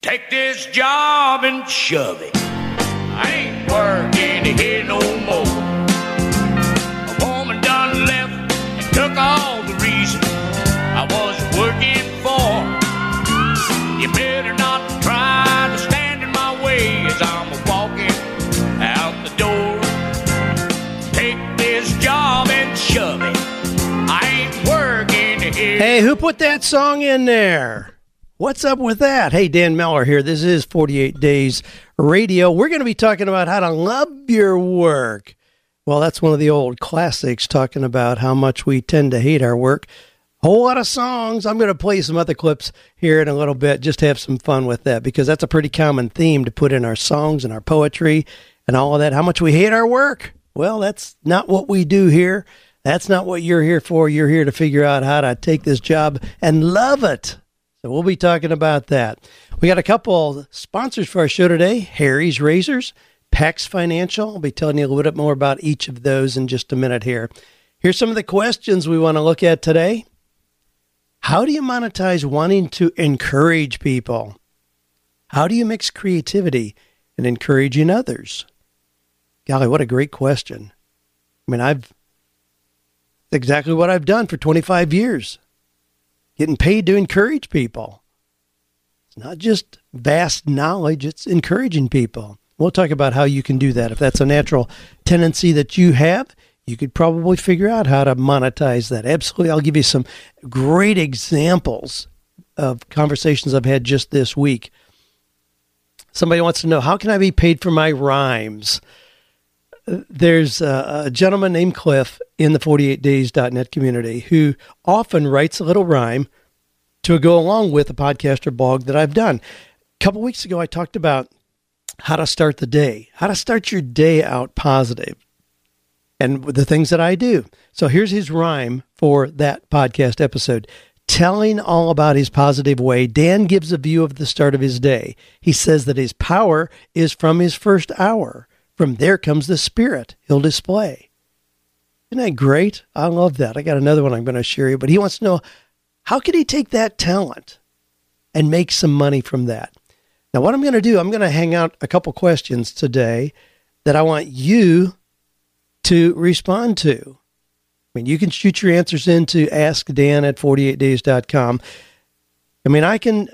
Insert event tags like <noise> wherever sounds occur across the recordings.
Take this job and shove it. I ain't working here no more. A woman done left and took all the reason I was working for. You better not try to stand in my way as I'm walking out the door. Take this job and shove it. I ain't working here. Hey, who put that song in there? What's up with that? Hey, Dan Miller here. This is 48 Days Radio. We're going to be talking about how to love your work. Well, that's one of the old classics talking about how much we tend to hate our work. A Whole lot of songs. I'm going to play some other clips here in a little bit, just have some fun with that, because that's a pretty common theme to put in our songs and our poetry and all of that. How much we hate our work. Well, that's not what we do here. That's not what you're here for. You're here to figure out how to take this job and love it. So we'll be talking about that. We got a couple sponsors for our show today Harry's Razors, Pax Financial. I'll be telling you a little bit more about each of those in just a minute here. Here's some of the questions we want to look at today. How do you monetize wanting to encourage people? How do you mix creativity and encouraging others? Golly, what a great question. I mean, I've exactly what I've done for 25 years getting paid to encourage people. It's not just vast knowledge, it's encouraging people. We'll talk about how you can do that. If that's a natural tendency that you have, you could probably figure out how to monetize that. Absolutely. I'll give you some great examples of conversations I've had just this week. Somebody wants to know how can I be paid for my rhymes? There's a, a gentleman named Cliff in the 48days.net community who often writes a little rhyme to go along with a podcast or blog that I've done. A couple weeks ago, I talked about how to start the day, how to start your day out positive, and the things that I do. So here's his rhyme for that podcast episode. Telling all about his positive way, Dan gives a view of the start of his day. He says that his power is from his first hour. From there comes the spirit he'll display. Isn't that great? I love that. I got another one I'm going to share you, but he wants to know how could he take that talent and make some money from that? Now, what I'm going to do, I'm going to hang out a couple questions today that I want you to respond to. I mean, you can shoot your answers into askdan at 48days.com. I mean, I can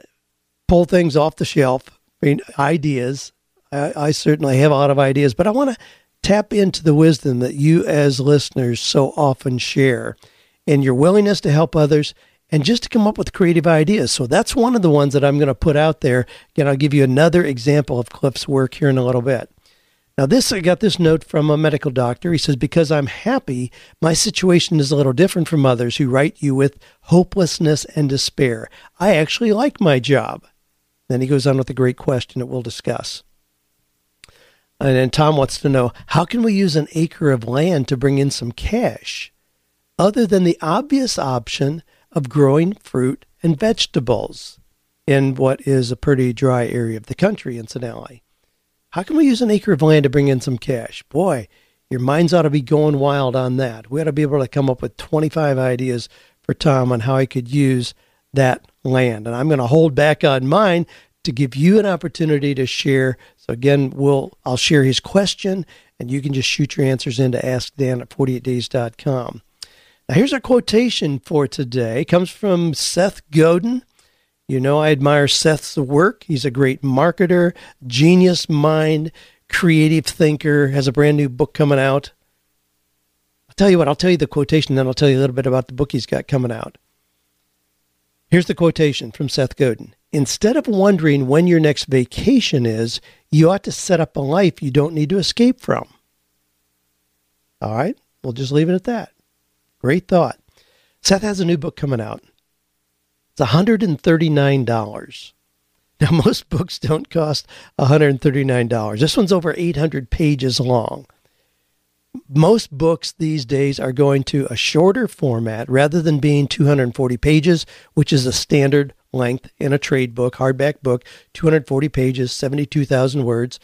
pull things off the shelf, I mean, ideas, I, I certainly have a lot of ideas, but I want to tap into the wisdom that you as listeners so often share and your willingness to help others and just to come up with creative ideas. So that's one of the ones that I'm going to put out there. Again, I'll give you another example of Cliff's work here in a little bit. Now, this, I got this note from a medical doctor. He says, Because I'm happy, my situation is a little different from others who write you with hopelessness and despair. I actually like my job. Then he goes on with a great question that we'll discuss. And then Tom wants to know how can we use an acre of land to bring in some cash other than the obvious option of growing fruit and vegetables in what is a pretty dry area of the country, incidentally? How can we use an acre of land to bring in some cash? Boy, your minds ought to be going wild on that. We ought to be able to come up with 25 ideas for Tom on how he could use that land. And I'm going to hold back on mine to give you an opportunity to share. So again, we'll I'll share his question and you can just shoot your answers in to askdan at 48days.com. Now here's our quotation for today. It comes from Seth Godin. You know I admire Seth's work. He's a great marketer, genius mind, creative thinker, has a brand new book coming out. I'll tell you what, I'll tell you the quotation, then I'll tell you a little bit about the book he's got coming out. Here's the quotation from Seth Godin Instead of wondering when your next vacation is, you ought to set up a life you don't need to escape from. All right, we'll just leave it at that. Great thought. Seth has a new book coming out. It's $139. Now, <laughs> most books don't cost $139. This one's over 800 pages long. Most books these days are going to a shorter format rather than being 240 pages, which is a standard length in a trade book, hardback book, 240 pages, 72,000 words.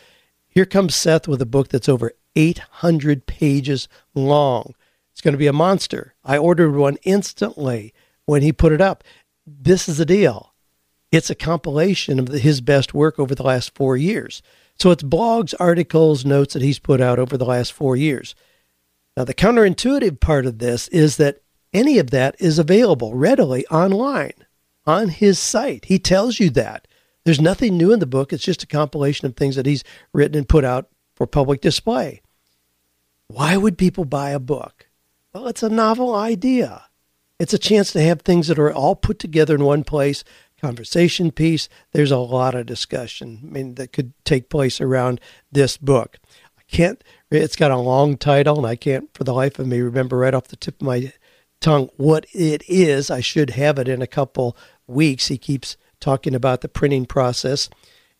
Here comes Seth with a book that's over 800 pages long. It's going to be a monster. I ordered one instantly when he put it up. This is the deal. It's a compilation of his best work over the last four years. So it's blogs, articles, notes that he's put out over the last four years. Now, the counterintuitive part of this is that any of that is available readily online on his site. He tells you that. There's nothing new in the book. It's just a compilation of things that he's written and put out for public display. Why would people buy a book? Well, it's a novel idea. It's a chance to have things that are all put together in one place, conversation piece. There's a lot of discussion I mean, that could take place around this book. I can't, it's got a long title, and I can't for the life of me remember right off the tip of my tongue what it is. I should have it in a couple weeks. He keeps talking about the printing process.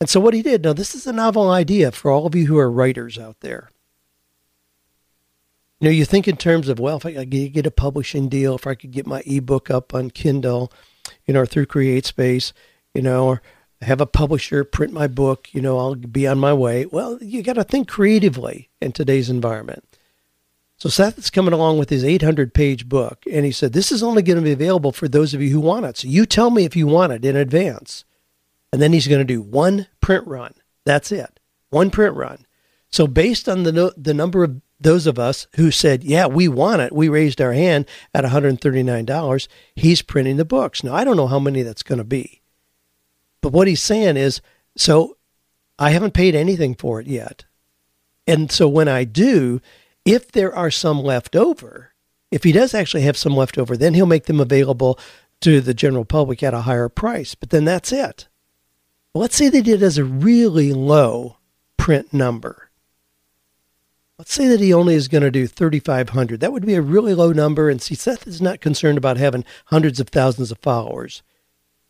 And so, what he did now, this is a novel idea for all of you who are writers out there. You know, you think in terms of, well, if I could get a publishing deal, if I could get my ebook up on Kindle, you know, or through CreateSpace, you know, or have a publisher print my book, you know, I'll be on my way. Well, you got to think creatively in today's environment. So Seth is coming along with his 800 page book, and he said, This is only going to be available for those of you who want it. So you tell me if you want it in advance. And then he's going to do one print run. That's it. One print run. So based on the, no, the number of those of us who said, Yeah, we want it, we raised our hand at $139, he's printing the books. Now, I don't know how many that's going to be. But what he's saying is, So I haven't paid anything for it yet. And so when I do, if there are some left over, if he does actually have some left over, then he'll make them available to the general public at a higher price. But then that's it. Let's say they did as a really low print number. Let's say that he only is going to do 3,500. That would be a really low number. And see, Seth is not concerned about having hundreds of thousands of followers.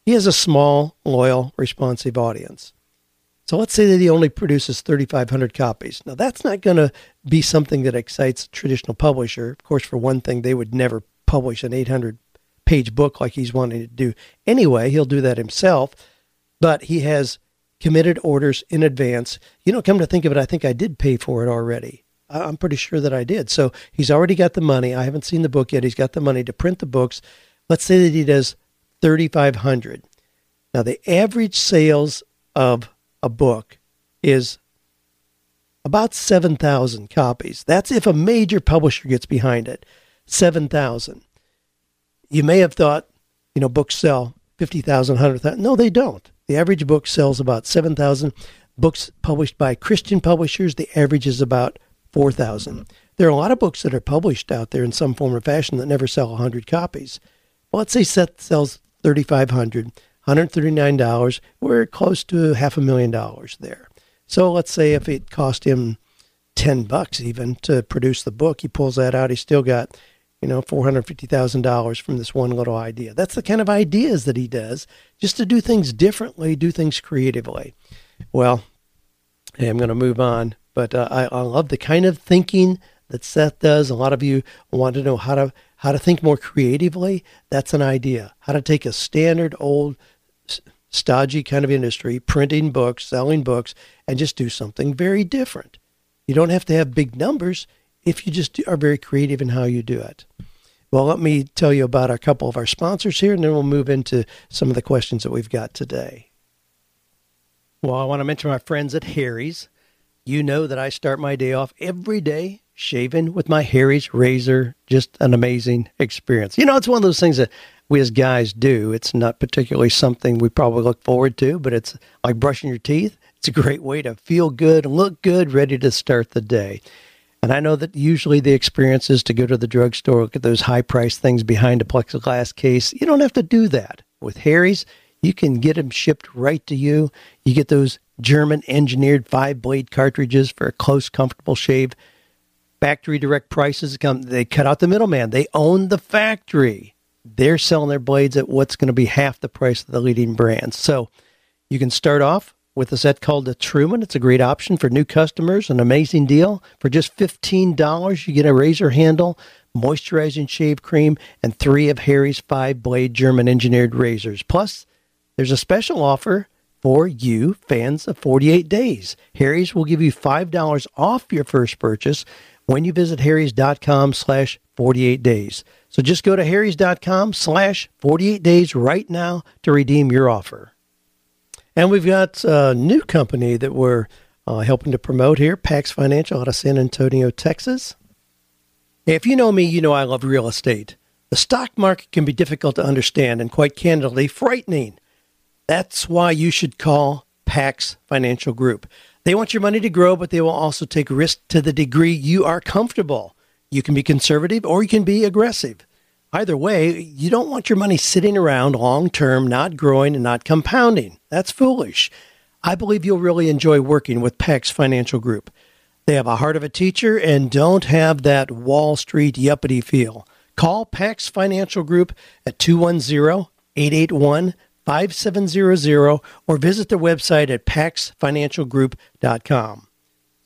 He has a small, loyal, responsive audience. So let's say that he only produces 3,500 copies. Now, that's not going to be something that excites a traditional publisher. Of course, for one thing, they would never publish an 800 page book like he's wanting to do anyway. He'll do that himself, but he has committed orders in advance. You know, come to think of it, I think I did pay for it already. I'm pretty sure that I did. So he's already got the money. I haven't seen the book yet. He's got the money to print the books. Let's say that he does 3,500. Now, the average sales of a book is about 7,000 copies. That's if a major publisher gets behind it. 7,000. You may have thought, you know, books sell 50,000, 100,000. No, they don't. The average book sells about 7,000. Books published by Christian publishers, the average is about 4,000. There are a lot of books that are published out there in some form or fashion that never sell 100 copies. Well, let's say Seth sells 3,500. $139. We're close to half a million dollars there. So let's say if it cost him 10 bucks even to produce the book, he pulls that out, he's still got, you know, $450,000 from this one little idea. That's the kind of ideas that he does, just to do things differently, do things creatively. Well, hey, I'm going to move on, but uh, I, I love the kind of thinking that Seth does. A lot of you want to know how to how to think more creatively. That's an idea. How to take a standard old stodgy kind of industry, printing books, selling books, and just do something very different. You don't have to have big numbers if you just are very creative in how you do it. Well, let me tell you about a couple of our sponsors here, and then we'll move into some of the questions that we've got today. Well, I want to mention my friends at Harry's. You know that I start my day off every day shaving with my Harry's razor. Just an amazing experience. You know, it's one of those things that we as guys do. It's not particularly something we probably look forward to, but it's like brushing your teeth. It's a great way to feel good, look good, ready to start the day. And I know that usually the experience is to go to the drugstore, look at those high priced things behind a plexiglass case. You don't have to do that. With Harry's, you can get them shipped right to you. You get those German engineered five blade cartridges for a close, comfortable shave. Factory direct prices come, they cut out the middleman. They own the factory they're selling their blades at what's going to be half the price of the leading brands. So you can start off with a set called the Truman. It's a great option for new customers, an amazing deal. For just $15, you get a razor handle, moisturizing shave cream, and three of Harry's five blade German engineered razors. Plus, there's a special offer for you fans of 48 days. Harry's will give you $5 off your first purchase when you visit harrys.com slash 48 days. So just go to harrys.com slash 48 days right now to redeem your offer. And we've got a new company that we're uh, helping to promote here, Pax Financial out of San Antonio, Texas. If you know me, you know I love real estate. The stock market can be difficult to understand and quite candidly frightening. That's why you should call Pax Financial Group. They want your money to grow, but they will also take risk to the degree you are comfortable. You can be conservative or you can be aggressive. Either way, you don't want your money sitting around long term, not growing and not compounding. That's foolish. I believe you'll really enjoy working with Pax Financial Group. They have a heart of a teacher and don't have that Wall Street yuppity feel. Call Pax Financial Group at 210 881 5700 or visit their website at paxfinancialgroup.com.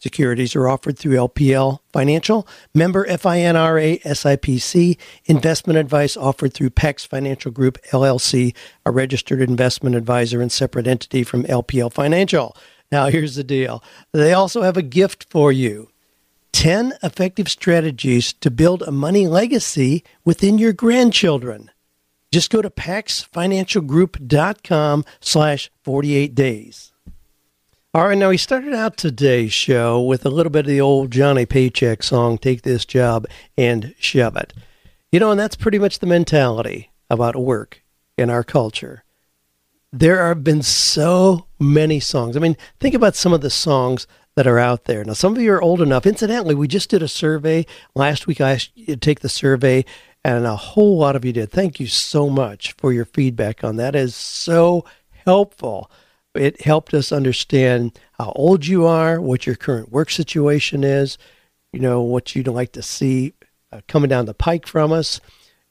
Securities are offered through LPL Financial, member FINRA SIPC. Investment advice offered through Pax Financial Group LLC, a registered investment advisor and separate entity from LPL Financial. Now, here's the deal they also have a gift for you 10 effective strategies to build a money legacy within your grandchildren. Just go to paxfinancialgroup.com slash 48 days. All right, now we started out today's show with a little bit of the old Johnny Paycheck song, Take This Job and Shove It. You know, and that's pretty much the mentality about work in our culture. There have been so many songs. I mean, think about some of the songs that are out there. Now, some of you are old enough. Incidentally, we just did a survey. Last week, I asked you to take the survey, and a whole lot of you did. Thank you so much for your feedback on that. It is so helpful it helped us understand how old you are, what your current work situation is, you know, what you'd like to see uh, coming down the pike from us,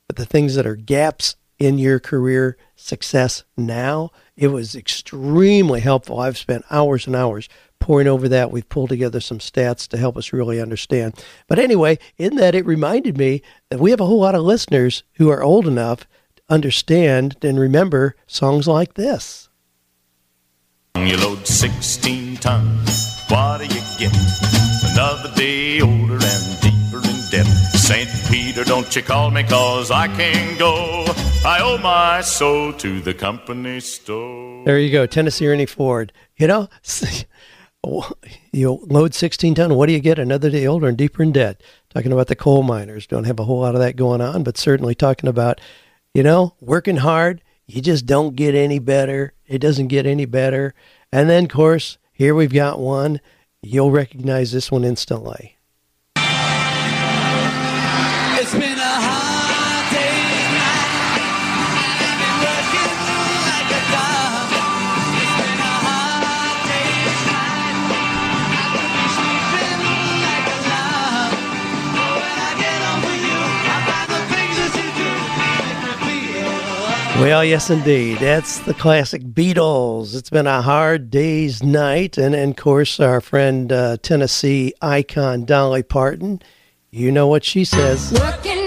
but the things that are gaps in your career success now. It was extremely helpful. I've spent hours and hours pouring over that. We've pulled together some stats to help us really understand. But anyway, in that, it reminded me that we have a whole lot of listeners who are old enough to understand and remember songs like this. You load 16 tons, what do you get? Another day older and deeper in debt. St. Peter, don't you call me, cause I can't go. I owe my soul to the company store. There you go, Tennessee Ernie Ford. You know, <laughs> you load 16 ton, what do you get? Another day older and deeper in debt. Talking about the coal miners. Don't have a whole lot of that going on, but certainly talking about, you know, working hard you just don't get any better. It doesn't get any better. And then, of course, here we've got one. You'll recognize this one instantly. Well, yes, indeed. That's the classic Beatles. It's been a hard day's night. And, and of course, our friend uh, Tennessee icon Dolly Parton. You know what she says. Working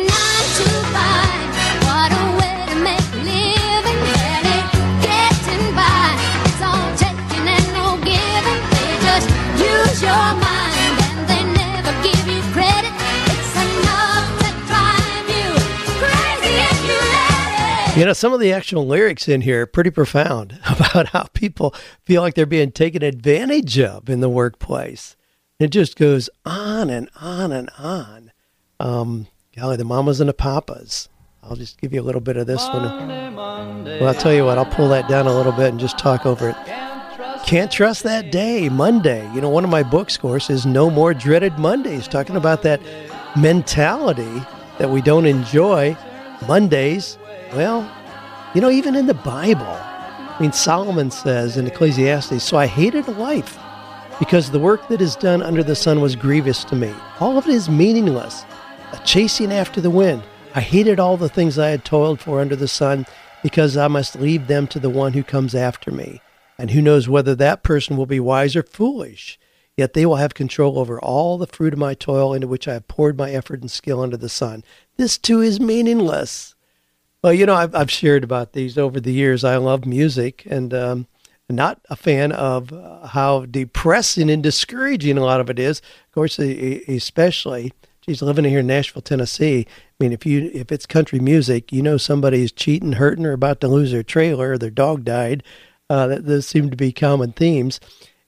You know, some of the actual lyrics in here are pretty profound <laughs> about how people feel like they're being taken advantage of in the workplace. It just goes on and on and on. Um, golly, the mamas and the papas. I'll just give you a little bit of this one. Well, I'll tell you what, I'll pull that down a little bit and just talk over it. Can't trust that day, Monday. You know, one of my books, of course, is No More Dreaded Mondays, talking about that mentality that we don't enjoy Mondays. Well, you know, even in the Bible, I mean, Solomon says in Ecclesiastes, So I hated life because the work that is done under the sun was grievous to me. All of it is meaningless, a chasing after the wind. I hated all the things I had toiled for under the sun because I must leave them to the one who comes after me. And who knows whether that person will be wise or foolish. Yet they will have control over all the fruit of my toil into which I have poured my effort and skill under the sun. This too is meaningless. Well, you know, I've, I've shared about these over the years. I love music and um, not a fan of uh, how depressing and discouraging a lot of it is. Of course, especially, geez, living here in Nashville, Tennessee. I mean, if you if it's country music, you know somebody's cheating, hurting, or about to lose their trailer, or their dog died. Uh, those seem to be common themes.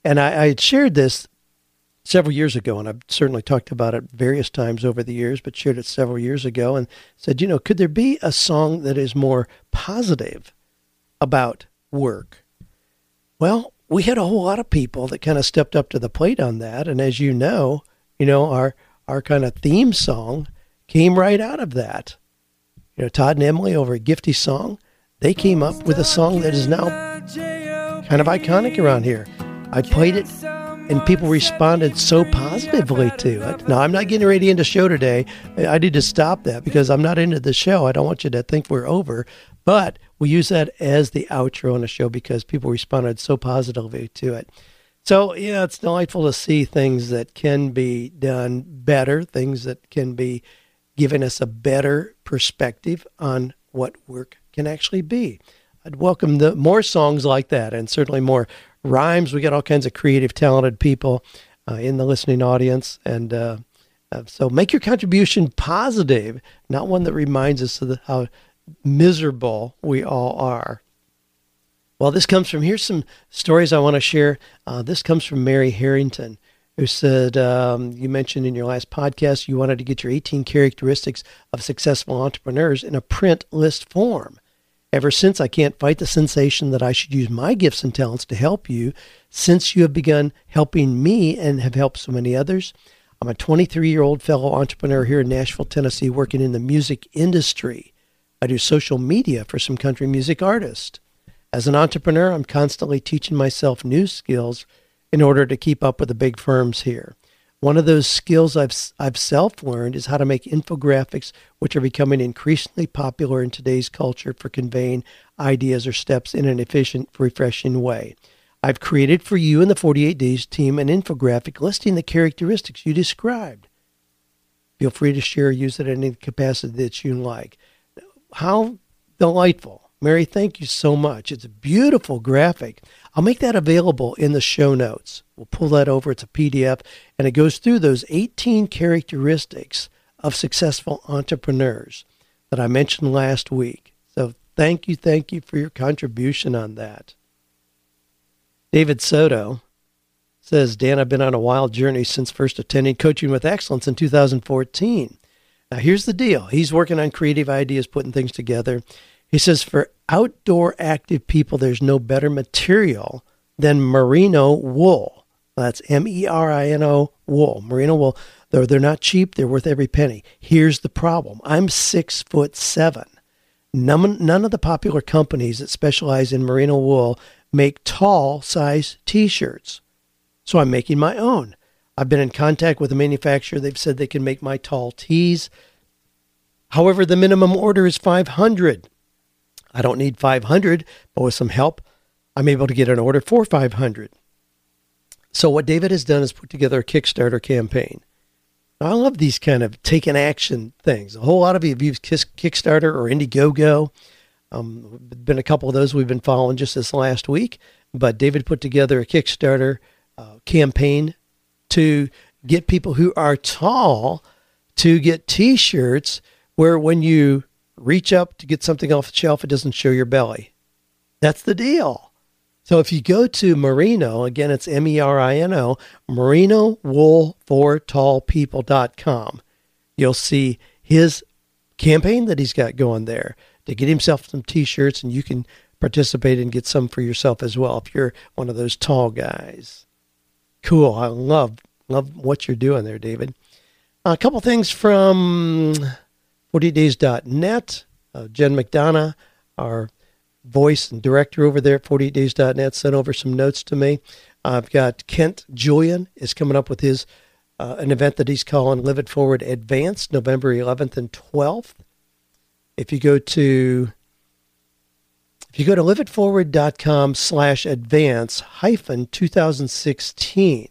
And I, I had shared this several years ago, and I've certainly talked about it various times over the years, but shared it several years ago and said, you know, could there be a song that is more positive about work? Well, we had a whole lot of people that kind of stepped up to the plate on that. And as you know, you know, our our kind of theme song came right out of that. You know, Todd and Emily over at Gifty Song, they came up with a song that is now kind of iconic around here. I played it and people responded so positively to it. Now, I'm not getting ready to end the show today. I need to stop that because I'm not into the show. I don't want you to think we're over. But we use that as the outro on the show because people responded so positively to it. So, yeah, it's delightful to see things that can be done better, things that can be giving us a better perspective on what work can actually be. I'd welcome the more songs like that and certainly more rhymes. We got all kinds of creative, talented people uh, in the listening audience. And uh, uh, so make your contribution positive, not one that reminds us of the, how miserable we all are. Well, this comes from here's some stories I want to share. Uh, this comes from Mary Harrington, who said um, you mentioned in your last podcast you wanted to get your 18 characteristics of successful entrepreneurs in a print list form. Ever since, I can't fight the sensation that I should use my gifts and talents to help you, since you have begun helping me and have helped so many others. I'm a 23 year old fellow entrepreneur here in Nashville, Tennessee, working in the music industry. I do social media for some country music artists. As an entrepreneur, I'm constantly teaching myself new skills in order to keep up with the big firms here. One of those skills I've, I've self learned is how to make infographics, which are becoming increasingly popular in today's culture for conveying ideas or steps in an efficient, refreshing way. I've created for you and the 48 Days team an infographic listing the characteristics you described. Feel free to share or use it in any capacity that you like. How delightful. Mary, thank you so much. It's a beautiful graphic. I'll make that available in the show notes. We'll pull that over. It's a PDF, and it goes through those 18 characteristics of successful entrepreneurs that I mentioned last week. So thank you, thank you for your contribution on that. David Soto says, Dan, I've been on a wild journey since first attending Coaching with Excellence in 2014. Now, here's the deal he's working on creative ideas, putting things together. He says, for outdoor active people, there's no better material than merino wool. That's M E R I N O wool. Merino wool. They're, they're not cheap, they're worth every penny. Here's the problem I'm six foot seven. None, none of the popular companies that specialize in merino wool make tall size t shirts. So I'm making my own. I've been in contact with a manufacturer. They've said they can make my tall tees. However, the minimum order is 500. I don't need 500, but with some help, I'm able to get an order for 500. So what David has done is put together a Kickstarter campaign. Now, I love these kind of taking action things. A whole lot of you have used Kickstarter or Indiegogo. Um, been a couple of those we've been following just this last week. But David put together a Kickstarter uh, campaign to get people who are tall to get T-shirts where when you reach up to get something off the shelf, it doesn't show your belly. That's the deal. So if you go to Merino, again, it's M E R I N O, Merino Wool for Tall People.com, you'll see his campaign that he's got going there to get himself some t shirts, and you can participate and get some for yourself as well if you're one of those tall guys. Cool. I love love what you're doing there, David. A couple things from 48days.net. Uh, Jen McDonough, our voice and director over there at 48days.net, sent over some notes to me. I've got Kent Julian is coming up with his uh, an event that he's calling Live It Forward Advanced, November 11th and 12th. If you go to if you go to liveitforward.com slash advance hyphen 2016,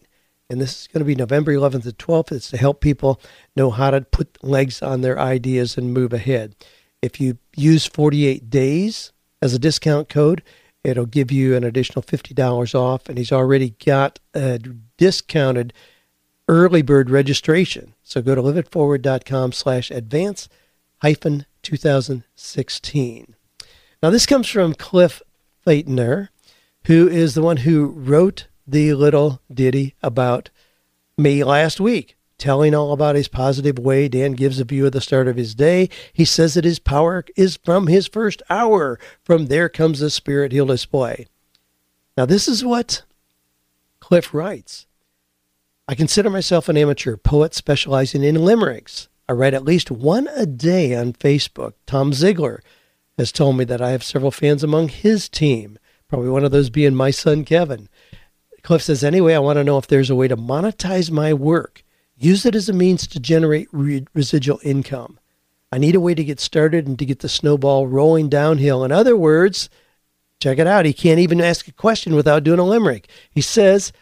and this is going to be November 11th and 12th, it's to help people know how to put legs on their ideas and move ahead. If you use 48 days as a discount code, it'll give you an additional $50 off, and he's already got a discounted early bird registration. So go to liveitforward.com slash advance hyphen 2016. Now, this comes from Cliff Feitner, who is the one who wrote the little ditty about me last week, telling all about his positive way. Dan gives a view of the start of his day. He says that his power is from his first hour. From there comes the spirit he'll display. Now, this is what Cliff writes. I consider myself an amateur poet specializing in limericks. I write at least one a day on Facebook. Tom Ziglar has told me that I have several fans among his team, probably one of those being my son Kevin. Cliff says, anyway, I want to know if there's a way to monetize my work, use it as a means to generate re- residual income. I need a way to get started and to get the snowball rolling downhill. In other words, check it out. He can't even ask a question without doing a limerick. He says,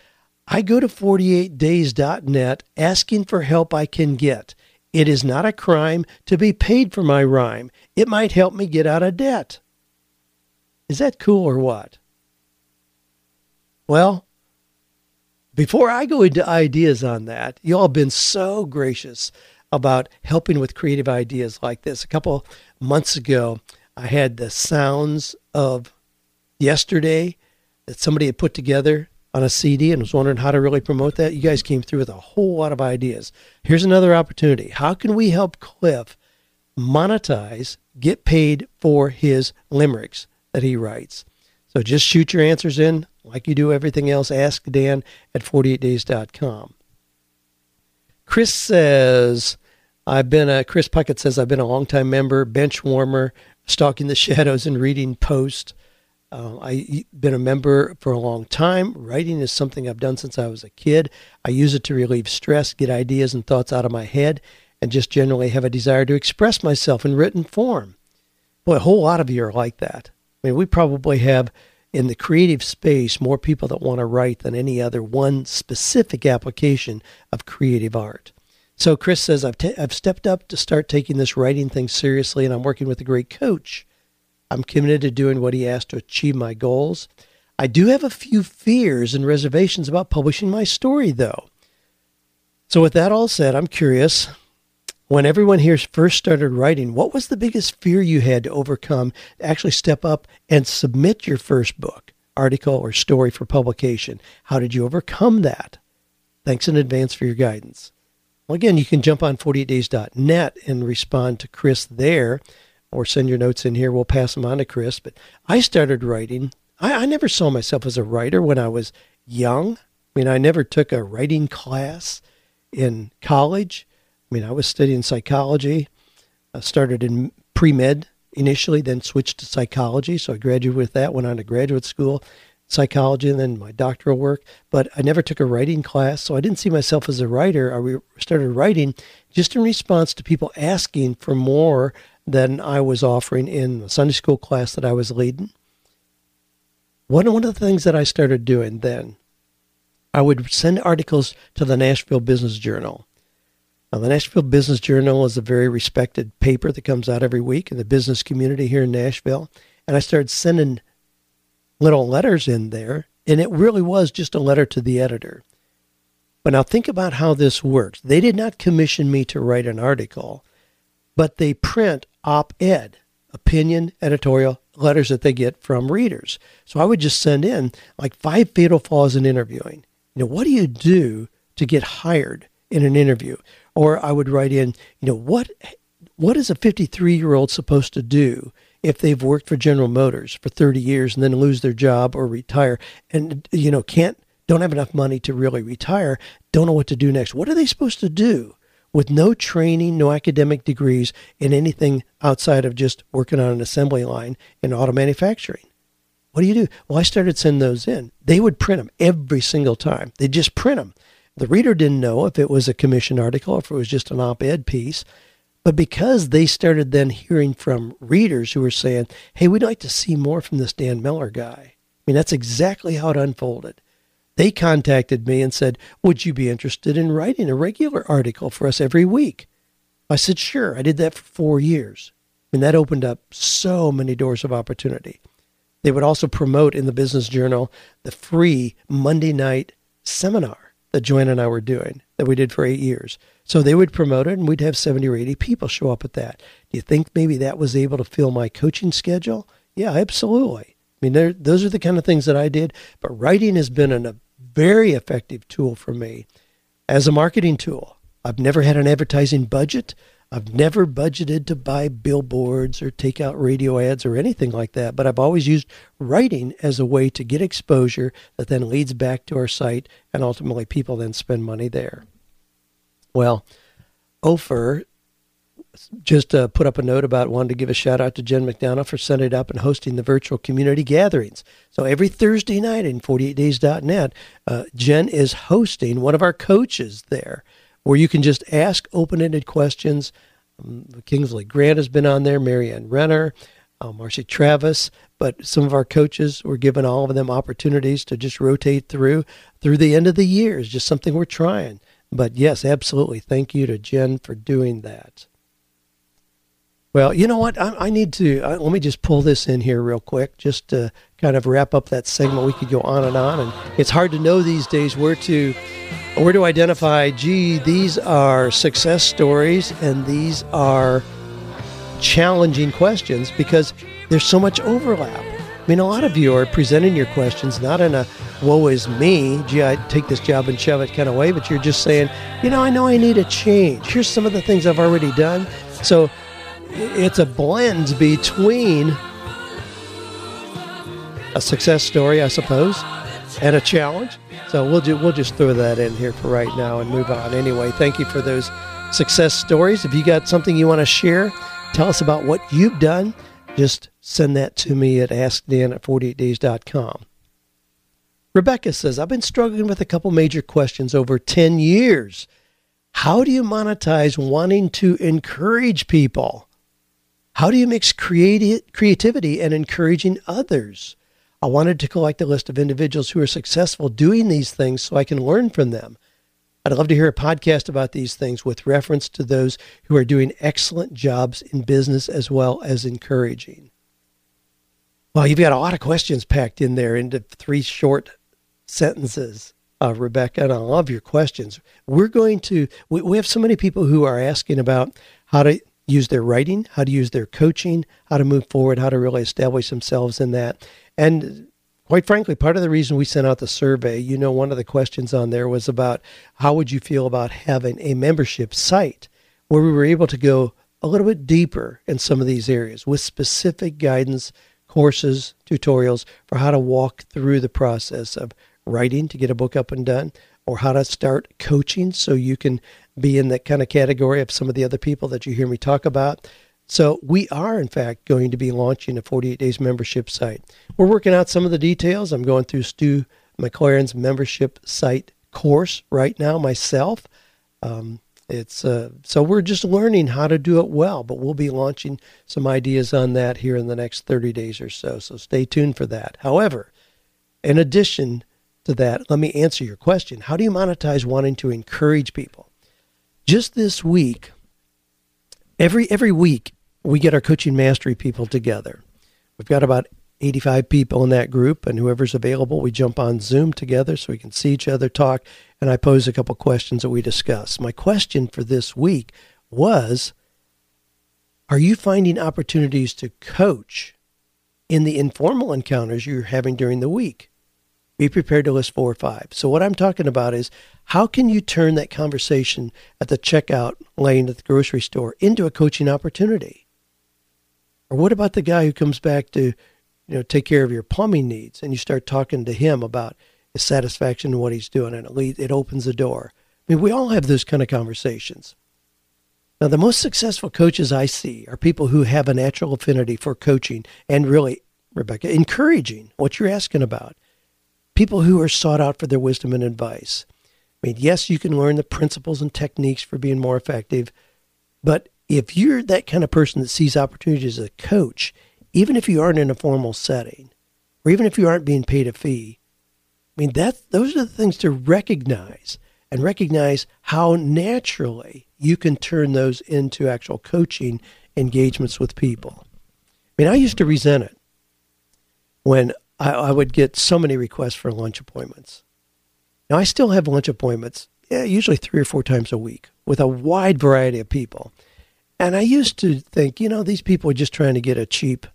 I go to 48days.net asking for help I can get. It is not a crime to be paid for my rhyme. It might help me get out of debt. Is that cool or what? Well, before I go into ideas on that, you all have been so gracious about helping with creative ideas like this. A couple months ago, I had the sounds of yesterday that somebody had put together on a CD and was wondering how to really promote that. You guys came through with a whole lot of ideas. Here's another opportunity. How can we help Cliff monetize, get paid for his limericks that he writes? So just shoot your answers in like you do everything else. Ask Dan at 48days.com. Chris says, I've been a, Chris Puckett says, I've been a longtime member, bench warmer, stalking the <laughs> shadows and reading post. Uh, I've been a member for a long time. Writing is something I've done since I was a kid. I use it to relieve stress, get ideas and thoughts out of my head, and just generally have a desire to express myself in written form. Boy, a whole lot of you are like that. I mean, we probably have in the creative space more people that want to write than any other one specific application of creative art. So Chris says, I've, ta- I've stepped up to start taking this writing thing seriously, and I'm working with a great coach. I'm committed to doing what he asked to achieve my goals. I do have a few fears and reservations about publishing my story, though. So, with that all said, I'm curious when everyone here first started writing, what was the biggest fear you had to overcome to actually step up and submit your first book, article, or story for publication? How did you overcome that? Thanks in advance for your guidance. Well, again, you can jump on 48days.net and respond to Chris there or send your notes in here. We'll pass them on to Chris. But I started writing. I, I never saw myself as a writer when I was young. I mean, I never took a writing class in college. I mean, I was studying psychology. I started in pre med initially, then switched to psychology. So I graduated with that, went on to graduate school, psychology, and then my doctoral work. But I never took a writing class. So I didn't see myself as a writer. I started writing just in response to people asking for more than I was offering in the Sunday school class that I was leading. One, one of the things that I started doing then, I would send articles to the Nashville Business Journal. Now, the Nashville Business Journal is a very respected paper that comes out every week in the business community here in Nashville. And I started sending little letters in there, and it really was just a letter to the editor. But now think about how this works. They did not commission me to write an article, but they print op ed, opinion, editorial letters that they get from readers. So I would just send in like five fatal flaws in interviewing. You know, what do you do to get hired in an interview? Or I would write in, you know, what what is a 53 year old supposed to do if they've worked for General Motors for 30 years and then lose their job or retire and you know can't don't have enough money to really retire, don't know what to do next. What are they supposed to do with no training, no academic degrees in anything outside of just working on an assembly line in auto manufacturing? What do you do? Well, I started sending those in. They would print them every single time. They just print them. The reader didn't know if it was a commissioned article, if it was just an op ed piece. But because they started then hearing from readers who were saying, hey, we'd like to see more from this Dan Miller guy. I mean, that's exactly how it unfolded. They contacted me and said, Would you be interested in writing a regular article for us every week? I said, Sure. I did that for four years. And that opened up so many doors of opportunity. They would also promote in the Business Journal the free Monday night seminar that Joanne and I were doing that we did for eight years. So they would promote it and we'd have 70 or 80 people show up at that. Do you think maybe that was able to fill my coaching schedule? Yeah, absolutely. I mean, those are the kind of things that I did. But writing has been an, a very effective tool for me as a marketing tool. I've never had an advertising budget. I've never budgeted to buy billboards or take out radio ads or anything like that, but I've always used writing as a way to get exposure that then leads back to our site and ultimately people then spend money there. Well, Ofer just uh, put up a note about wanting to give a shout out to Jen McDonough for setting it up and hosting the virtual community gatherings. So every Thursday night in 48days.net, uh, Jen is hosting one of our coaches there where you can just ask open ended questions. Um, Kingsley Grant has been on there, Marianne Renner, uh, Marcy Travis, but some of our coaches were given all of them opportunities to just rotate through through the end of the year. It's just something we're trying. But yes, absolutely. Thank you to Jen for doing that. Well, you know what? I, I need to uh, let me just pull this in here real quick, just to kind of wrap up that segment. We could go on and on, and it's hard to know these days where to where to identify. Gee, these are success stories, and these are challenging questions because there's so much overlap. I mean, a lot of you are presenting your questions not in a "woe is me," gee, I take this job and shove it kind of way, but you're just saying, you know, I know I need a change. Here's some of the things I've already done. So it's a blend between a success story, I suppose, and a challenge. So we'll ju- we'll just throw that in here for right now and move on. Anyway, thank you for those success stories. If you got something you want to share, tell us about what you've done. Just send that to me at askdan at 48days.com. Rebecca says, I've been struggling with a couple major questions over 10 years. How do you monetize wanting to encourage people? How do you mix creati- creativity and encouraging others? I wanted to collect a list of individuals who are successful doing these things so I can learn from them. I'd love to hear a podcast about these things with reference to those who are doing excellent jobs in business as well as encouraging. Well, you've got a lot of questions packed in there into three short sentences, uh, Rebecca, and I love your questions. We're going to, we, we have so many people who are asking about how to use their writing, how to use their coaching, how to move forward, how to really establish themselves in that. And quite frankly, part of the reason we sent out the survey, you know, one of the questions on there was about how would you feel about having a membership site where we were able to go a little bit deeper in some of these areas with specific guidance, courses, tutorials for how to walk through the process of writing to get a book up and done or how to start coaching so you can be in that kind of category of some of the other people that you hear me talk about. So we are, in fact, going to be launching a 48 days membership site. We're working out some of the details. I'm going through Stu McLaren's membership site course right now myself. Um, it's uh, so we're just learning how to do it well, but we'll be launching some ideas on that here in the next 30 days or so. So stay tuned for that. However, in addition to that, let me answer your question. How do you monetize wanting to encourage people? Just this week, every every week we get our coaching mastery people together. We've got about 85 people in that group, and whoever's available, we jump on Zoom together so we can see each other talk. And I pose a couple questions that we discuss. My question for this week was Are you finding opportunities to coach in the informal encounters you're having during the week? Be prepared to list four or five. So, what I'm talking about is how can you turn that conversation at the checkout lane at the grocery store into a coaching opportunity? Or what about the guy who comes back to, you know, take care of your plumbing needs and you start talking to him about his satisfaction in what he's doing and it, leads, it opens the door? I mean, we all have those kind of conversations. Now, the most successful coaches I see are people who have a natural affinity for coaching and really, Rebecca, encouraging what you're asking about. People who are sought out for their wisdom and advice. I mean, yes, you can learn the principles and techniques for being more effective, but if you're that kind of person that sees opportunities as a coach, even if you aren't in a formal setting, or even if you aren't being paid a fee, I mean, that those are the things to recognize and recognize how naturally you can turn those into actual coaching engagements with people. I mean, I used to resent it when I, I would get so many requests for lunch appointments. Now, I still have lunch appointments, yeah, usually three or four times a week with a wide variety of people. And I used to think, you know, these people are just trying to get a cheap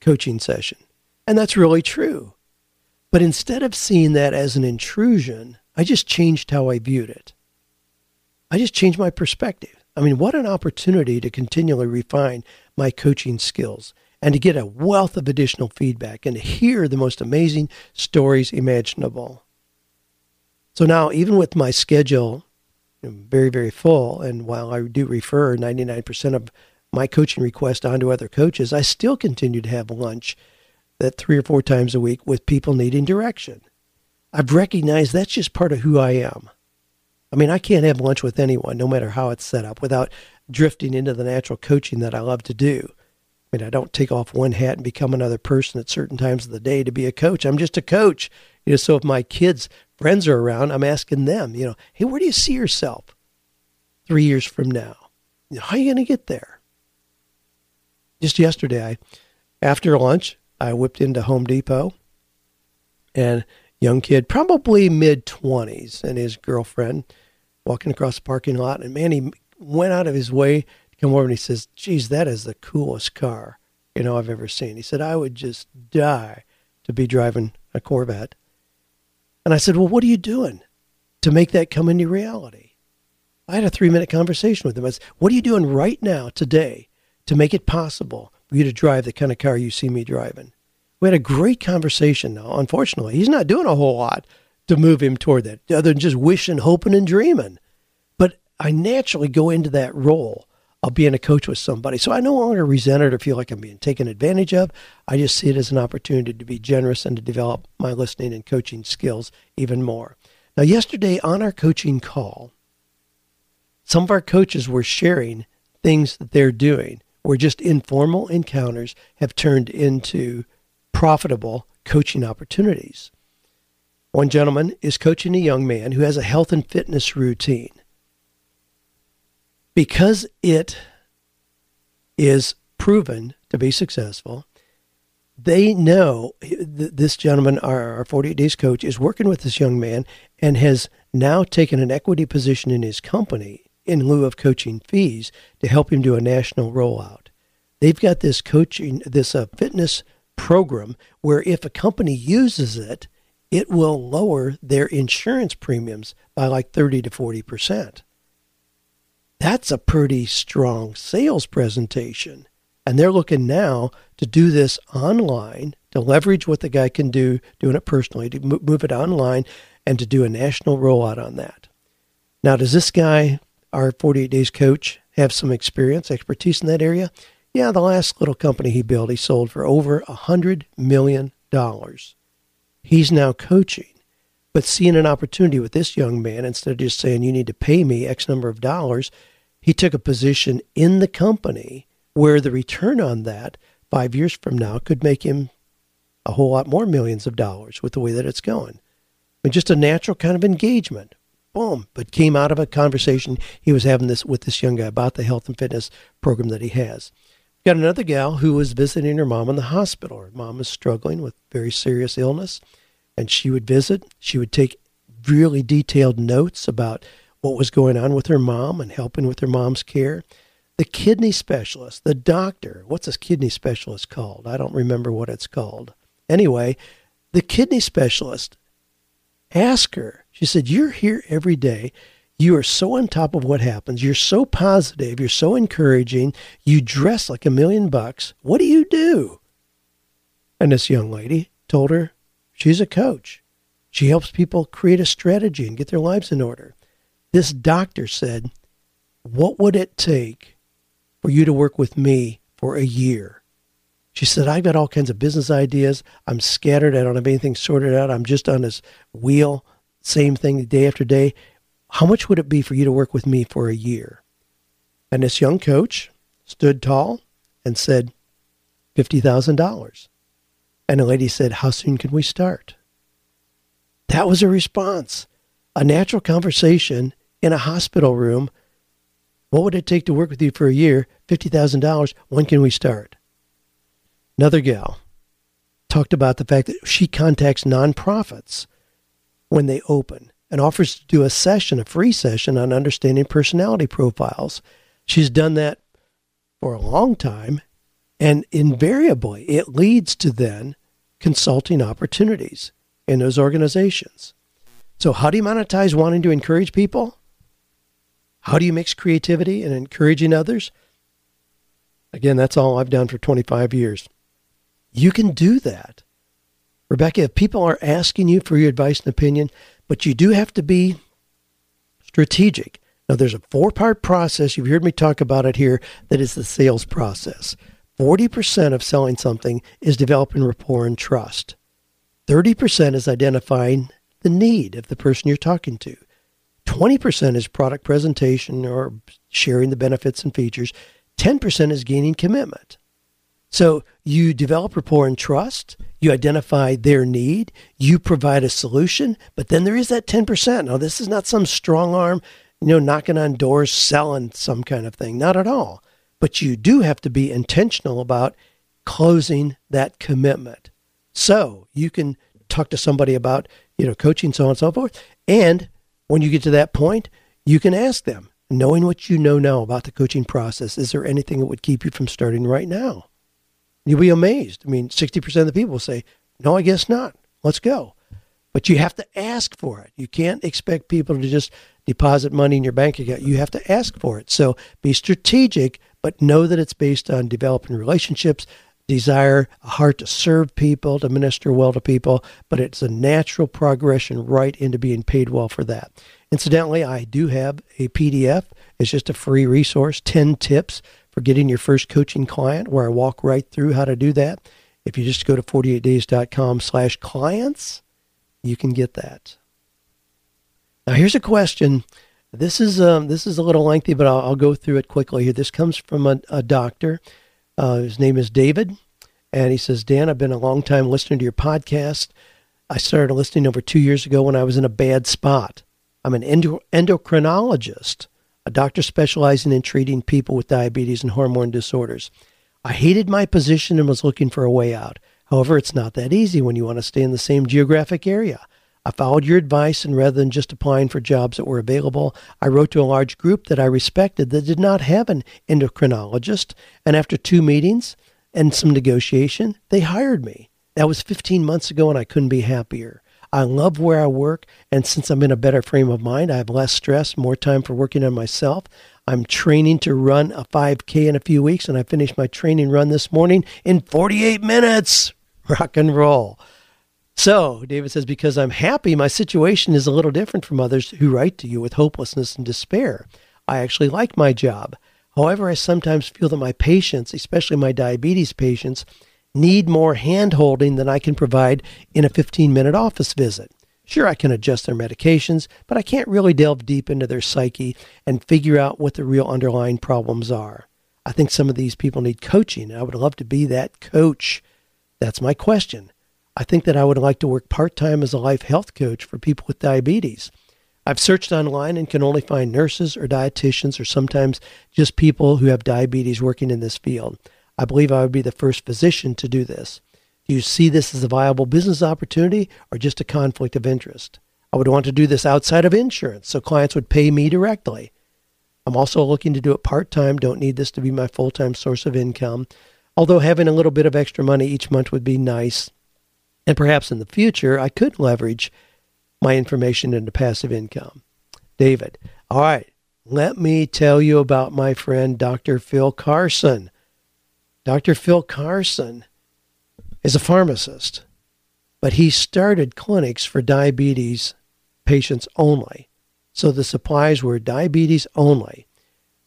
coaching session. And that's really true. But instead of seeing that as an intrusion, I just changed how I viewed it. I just changed my perspective. I mean, what an opportunity to continually refine my coaching skills and to get a wealth of additional feedback and to hear the most amazing stories imaginable. So now, even with my schedule very, very full, and while I do refer 99% of my coaching requests onto other coaches, I still continue to have lunch that three or four times a week with people needing direction. I've recognized that's just part of who I am. I mean, I can't have lunch with anyone, no matter how it's set up, without drifting into the natural coaching that I love to do. I mean, I don't take off one hat and become another person at certain times of the day to be a coach. I'm just a coach. You know, so if my kids' friends are around, I'm asking them, you know, hey, where do you see yourself three years from now? How are you going to get there? Just yesterday, I, after lunch, I whipped into Home Depot, and young kid, probably mid twenties, and his girlfriend walking across the parking lot, and man, he went out of his way come over and he says, "Geez, that is the coolest car you know I've ever seen." He said, "I would just die to be driving a Corvette." And I said, "Well, what are you doing to make that come into reality?" I had a three minute conversation with him. I said, What are you doing right now, today, to make it possible for you to drive the kind of car you see me driving? We had a great conversation now. Unfortunately, he's not doing a whole lot to move him toward that, other than just wishing, hoping, and dreaming. But I naturally go into that role of being a coach with somebody. So I no longer resent it or feel like I'm being taken advantage of. I just see it as an opportunity to be generous and to develop my listening and coaching skills even more. Now, yesterday on our coaching call, some of our coaches were sharing things that they're doing where just informal encounters have turned into profitable coaching opportunities. One gentleman is coaching a young man who has a health and fitness routine. Because it is proven to be successful, they know th- this gentleman, our, our 48 Days coach, is working with this young man and has now taken an equity position in his company in lieu of coaching fees to help him do a national rollout. They've got this coaching, this uh, fitness program where if a company uses it, it will lower their insurance premiums by like 30 to 40%. That's a pretty strong sales presentation. And they're looking now to do this online, to leverage what the guy can do doing it personally, to move it online, and to do a national rollout on that. Now, does this guy, our 48 Days coach, have some experience, expertise in that area? Yeah, the last little company he built, he sold for over a $100 million. He's now coaching, but seeing an opportunity with this young man, instead of just saying, you need to pay me X number of dollars, he took a position in the company where the return on that five years from now could make him a whole lot more millions of dollars with the way that it's going. Just a natural kind of engagement. Boom. But came out of a conversation he was having this with this young guy about the health and fitness program that he has. Got another gal who was visiting her mom in the hospital. Her mom was struggling with very serious illness, and she would visit. She would take really detailed notes about what was going on with her mom and helping with her mom's care. The kidney specialist, the doctor, what's this kidney specialist called? I don't remember what it's called. Anyway, the kidney specialist asked her, she said, You're here every day. You are so on top of what happens. You're so positive. You're so encouraging. You dress like a million bucks. What do you do? And this young lady told her she's a coach. She helps people create a strategy and get their lives in order. This doctor said, What would it take for you to work with me for a year? She said, I've got all kinds of business ideas. I'm scattered. I don't have anything sorted out. I'm just on this wheel, same thing day after day. How much would it be for you to work with me for a year? And this young coach stood tall and said, $50,000. And the lady said, How soon can we start? That was a response, a natural conversation in a hospital room. What would it take to work with you for a year? $50,000. When can we start? Another gal talked about the fact that she contacts nonprofits when they open and offers to do a session, a free session on understanding personality profiles. She's done that for a long time, and invariably it leads to then consulting opportunities in those organizations. So, how do you monetize wanting to encourage people? How do you mix creativity and encouraging others? Again, that's all I've done for 25 years. You can do that. Rebecca, if people are asking you for your advice and opinion, but you do have to be strategic. Now, there's a four part process. You've heard me talk about it here that is the sales process. 40% of selling something is developing rapport and trust. 30% is identifying the need of the person you're talking to. 20% is product presentation or sharing the benefits and features. 10% is gaining commitment. So you develop rapport and trust, you identify their need, you provide a solution, but then there is that 10%. Now, this is not some strong arm, you know, knocking on doors, selling some kind of thing. Not at all. But you do have to be intentional about closing that commitment. So you can talk to somebody about, you know, coaching, so on and so forth. And when you get to that point, you can ask them, knowing what you know now about the coaching process, is there anything that would keep you from starting right now? You'll be amazed. I mean, 60% of the people say, no, I guess not. Let's go. But you have to ask for it. You can't expect people to just deposit money in your bank account. You have to ask for it. So be strategic, but know that it's based on developing relationships, desire, a heart to serve people, to minister well to people, but it's a natural progression right into being paid well for that. Incidentally, I do have a PDF. It's just a free resource, 10 tips for getting your first coaching client, where I walk right through how to do that. If you just go to 48days.com slash clients, you can get that. Now, here's a question. This is um, this is a little lengthy, but I'll, I'll go through it quickly here. This comes from a, a doctor. Uh, his name is David, and he says, Dan, I've been a long time listening to your podcast. I started listening over two years ago when I was in a bad spot. I'm an endo- endocrinologist, a doctor specializing in treating people with diabetes and hormone disorders. I hated my position and was looking for a way out. However, it's not that easy when you want to stay in the same geographic area. I followed your advice, and rather than just applying for jobs that were available, I wrote to a large group that I respected that did not have an endocrinologist. And after two meetings and some negotiation, they hired me. That was 15 months ago, and I couldn't be happier. I love where I work, and since I'm in a better frame of mind, I have less stress, more time for working on myself. I'm training to run a 5K in a few weeks, and I finished my training run this morning in 48 minutes. Rock and roll. So, David says, because I'm happy, my situation is a little different from others who write to you with hopelessness and despair. I actually like my job. However, I sometimes feel that my patients, especially my diabetes patients, need more hand holding than I can provide in a 15 minute office visit. Sure, I can adjust their medications, but I can't really delve deep into their psyche and figure out what the real underlying problems are. I think some of these people need coaching, and I would love to be that coach. That's my question. I think that I would like to work part time as a life health coach for people with diabetes. I've searched online and can only find nurses or dietitians or sometimes just people who have diabetes working in this field. I believe I would be the first physician to do this. Do you see this as a viable business opportunity or just a conflict of interest? I would want to do this outside of insurance so clients would pay me directly. I'm also looking to do it part time, don't need this to be my full time source of income. Although having a little bit of extra money each month would be nice. And perhaps in the future, I could leverage my information into passive income. David, all right, let me tell you about my friend Dr. Phil Carson. Dr. Phil Carson is a pharmacist, but he started clinics for diabetes patients only. So the supplies were diabetes only.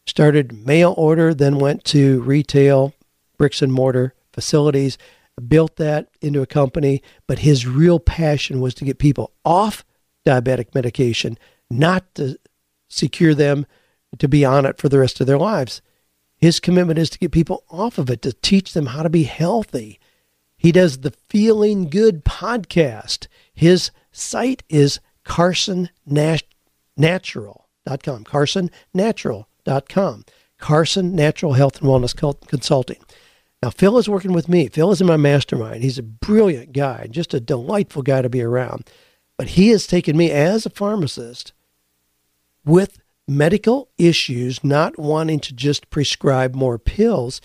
Started mail order, then went to retail, bricks and mortar facilities, built that into a company. But his real passion was to get people off diabetic medication, not to secure them to be on it for the rest of their lives. His commitment is to get people off of it, to teach them how to be healthy. He does the Feeling Good podcast. His site is carsonnatural.com. Carsonnatural.com. Carson Natural Health and Wellness Consulting. Now, Phil is working with me. Phil is in my mastermind. He's a brilliant guy, just a delightful guy to be around. But he has taken me as a pharmacist with medical issues, not wanting to just prescribe more pills.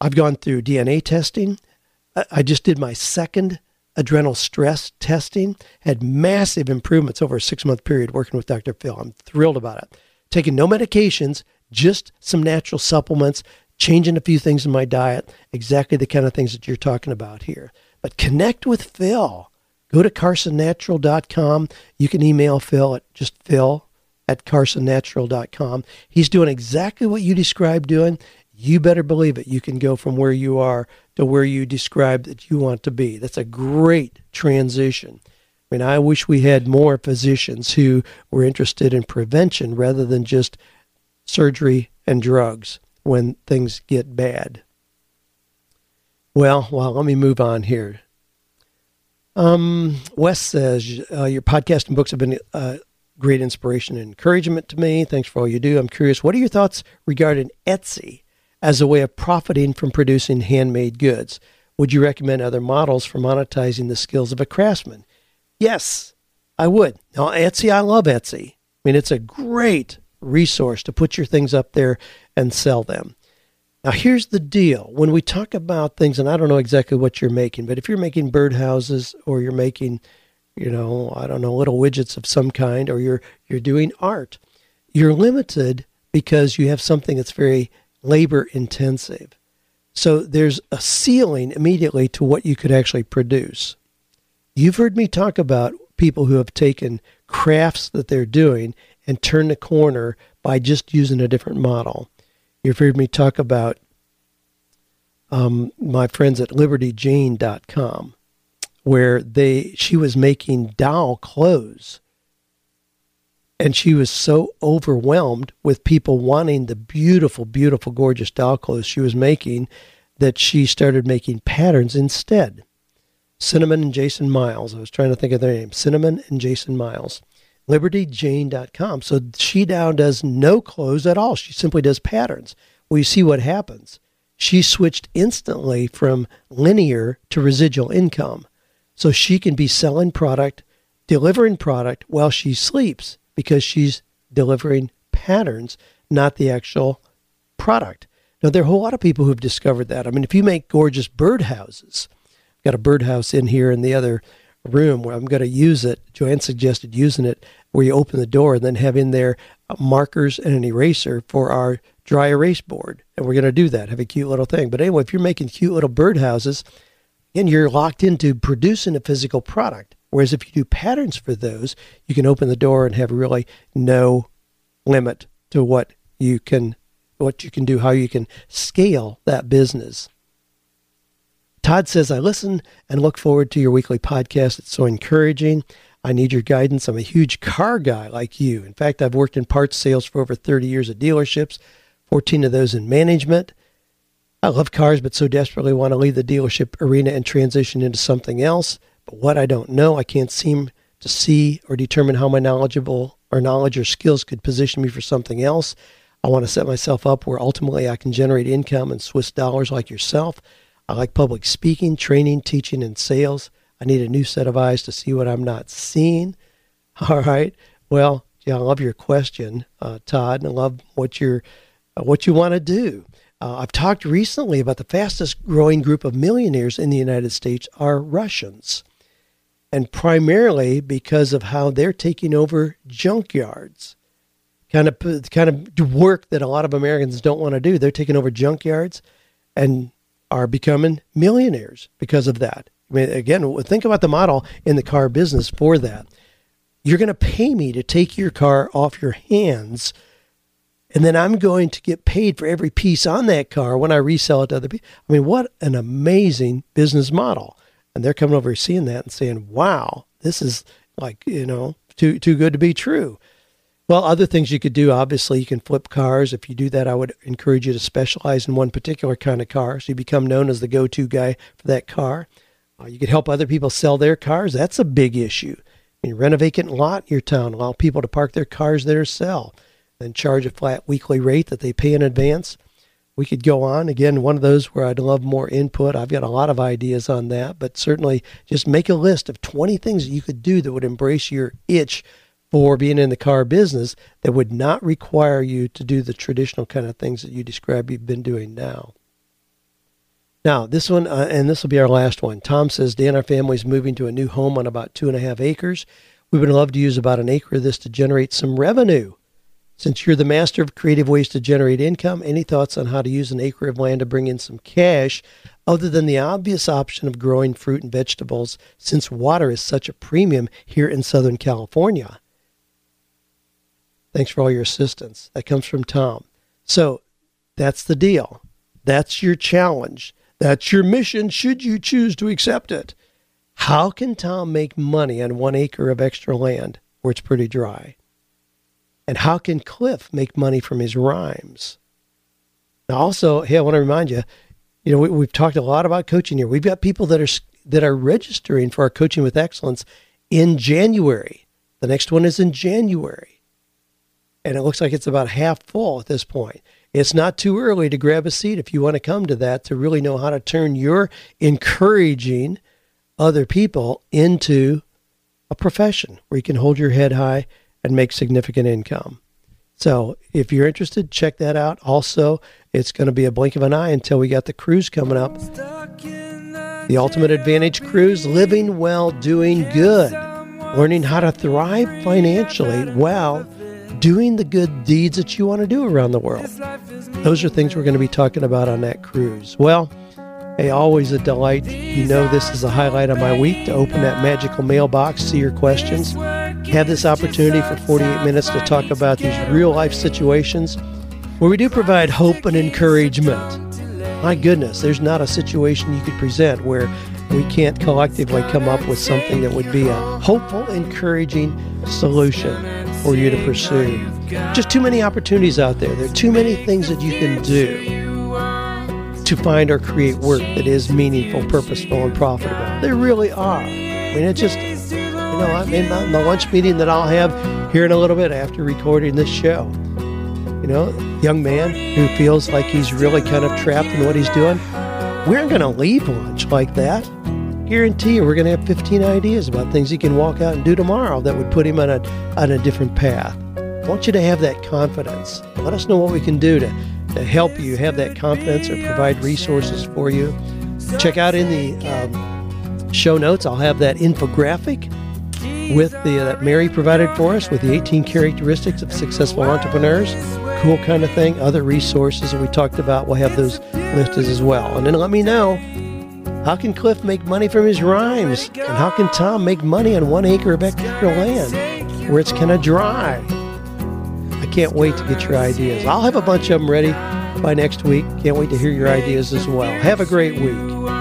I've gone through DNA testing. I- just did my second adrenal stress testing, had massive improvements over a six month period working with Dr. Phil. I'm thrilled about it. Taking no medications, just some natural supplements, changing a few things in my diet, exactly the kind of things that you're talking about here. But connect with Phil. Go to carsonnatural.com. You can email Phil at just Phil at carsonnatural.com. He's doing exactly what you described doing. You better believe it. You can go from where you are to where you described that you want to be. That's a great transition. I mean, I wish we had more physicians who were interested in prevention rather than just surgery and drugs when things get bad. Well, well, let me move on here. Um, Wes says uh, your podcast and books have been uh, great inspiration and encouragement to me. Thanks for all you do. I'm curious, what are your thoughts regarding Etsy as a way of profiting from producing handmade goods? Would you recommend other models for monetizing the skills of a craftsman? Yes, I would. Now, Etsy, I love Etsy. I mean, it's a great resource to put your things up there and sell them. Now, here's the deal. When we talk about things, and I don't know exactly what you're making, but if you're making birdhouses or you're making, you know, I don't know, little widgets of some kind, or you're you're doing art, you're limited because you have something that's very labor intensive. So there's a ceiling immediately to what you could actually produce. You've heard me talk about people who have taken crafts that they're doing and turn the corner by just using a different model. You've heard me talk about um, my friends at libertyjane.com, where they she was making doll clothes. And she was so overwhelmed with people wanting the beautiful, beautiful, gorgeous doll clothes she was making that she started making patterns instead. Cinnamon and Jason Miles. I was trying to think of their name. Cinnamon and Jason Miles. LibertyJane.com. So she now does no clothes at all. She simply does patterns. Well, you see what happens. She switched instantly from linear to residual income. So she can be selling product, delivering product while she sleeps because she's delivering patterns, not the actual product. Now, there are a whole lot of people who've discovered that. I mean, if you make gorgeous birdhouses, got a birdhouse in here and the other room where I'm going to use it. Joanne suggested using it where you open the door and then have in there markers and an eraser for our dry erase board. And we're going to do that, have a cute little thing. But anyway, if you're making cute little birdhouses, and you're locked into producing a physical product. Whereas if you do patterns for those, you can open the door and have really no limit to what you can what you can do, how you can scale that business. Todd says, I listen and look forward to your weekly podcast. It's so encouraging. I need your guidance. I'm a huge car guy like you. In fact, I've worked in parts sales for over 30 years at dealerships, 14 of those in management. I love cars, but so desperately want to leave the dealership arena and transition into something else. But what I don't know, I can't seem to see or determine how my knowledgeable or knowledge or skills could position me for something else. I want to set myself up where ultimately I can generate income in Swiss dollars like yourself. I like public speaking, training, teaching, and sales. I need a new set of eyes to see what I'm not seeing. <laughs> All right. Well, yeah, I love your question, uh, Todd, and I love what you're, uh, what you want to do. Uh, I've talked recently about the fastest growing group of millionaires in the United States are Russians, and primarily because of how they're taking over junkyards, kind of kind of work that a lot of Americans don't want to do. They're taking over junkyards, and are becoming millionaires because of that. I mean, again, think about the model in the car business for that. You're going to pay me to take your car off your hands, and then I'm going to get paid for every piece on that car when I resell it to other people. I mean, what an amazing business model! And they're coming over seeing that and saying, "Wow, this is like you know too too good to be true." Well, other things you could do, obviously, you can flip cars. If you do that, I would encourage you to specialize in one particular kind of car so you become known as the go to guy for that car. Uh, you could help other people sell their cars. That's a big issue. I mean, rent a vacant lot in your town, allow people to park their cars there sell, then charge a flat weekly rate that they pay in advance. We could go on. Again, one of those where I'd love more input. I've got a lot of ideas on that, but certainly just make a list of 20 things that you could do that would embrace your itch for being in the car business that would not require you to do the traditional kind of things that you describe you've been doing now. Now, this one, uh, and this will be our last one. Tom says, Dan, our family's moving to a new home on about two and a half acres. We would love to use about an acre of this to generate some revenue. Since you're the master of creative ways to generate income, any thoughts on how to use an acre of land to bring in some cash other than the obvious option of growing fruit and vegetables since water is such a premium here in Southern California? Thanks for all your assistance. That comes from Tom. So that's the deal. That's your challenge. That's your mission, should you choose to accept it. How can Tom make money on one acre of extra land where it's pretty dry? And how can Cliff make money from his rhymes? Now, also, hey, I want to remind you, you know, we, we've talked a lot about coaching here. We've got people that are that are registering for our coaching with excellence in January. The next one is in January, and it looks like it's about half full at this point. It's not too early to grab a seat if you want to come to that to really know how to turn your encouraging other people into a profession where you can hold your head high and make significant income. So if you're interested, check that out. Also, it's going to be a blink of an eye until we got the cruise coming up. The Ultimate Advantage Cruise, living well, doing good, learning how to thrive financially while doing the good deeds that you want to do around the world. Those are things we're going to be talking about on that cruise. Well, Hey, always a delight. You know, this is a highlight of my week to open that magical mailbox, see your questions, have this opportunity for 48 minutes to talk about these real life situations where we do provide hope and encouragement. My goodness, there's not a situation you could present where we can't collectively come up with something that would be a hopeful, encouraging solution for you to pursue. Just too many opportunities out there. There are too many things that you can do to find or create work that is meaningful, purposeful, and profitable. There really are. I mean, it's just, you know, I mean, the lunch meeting that I'll have here in a little bit after recording this show. You know, young man who feels like he's really kind of trapped in what he's doing. We aren't going to leave lunch like that. Guarantee you, we're going to have 15 ideas about things he can walk out and do tomorrow that would put him on a, on a different path. I want you to have that confidence. Let us know what we can do to, to help you have that confidence or provide resources for you. Check out in the um, show notes, I'll have that infographic with the that Mary provided for us with the 18 characteristics of successful entrepreneurs. Cool kind of thing. Other resources that we talked about, we'll have those listed as well. And then let me know how can Cliff make money from his rhymes? And how can Tom make money on one acre of extra land where it's kind of dry? I can't wait to get your ideas. I'll have a bunch of them ready by next week. Can't wait to hear your ideas as well. Have a great week.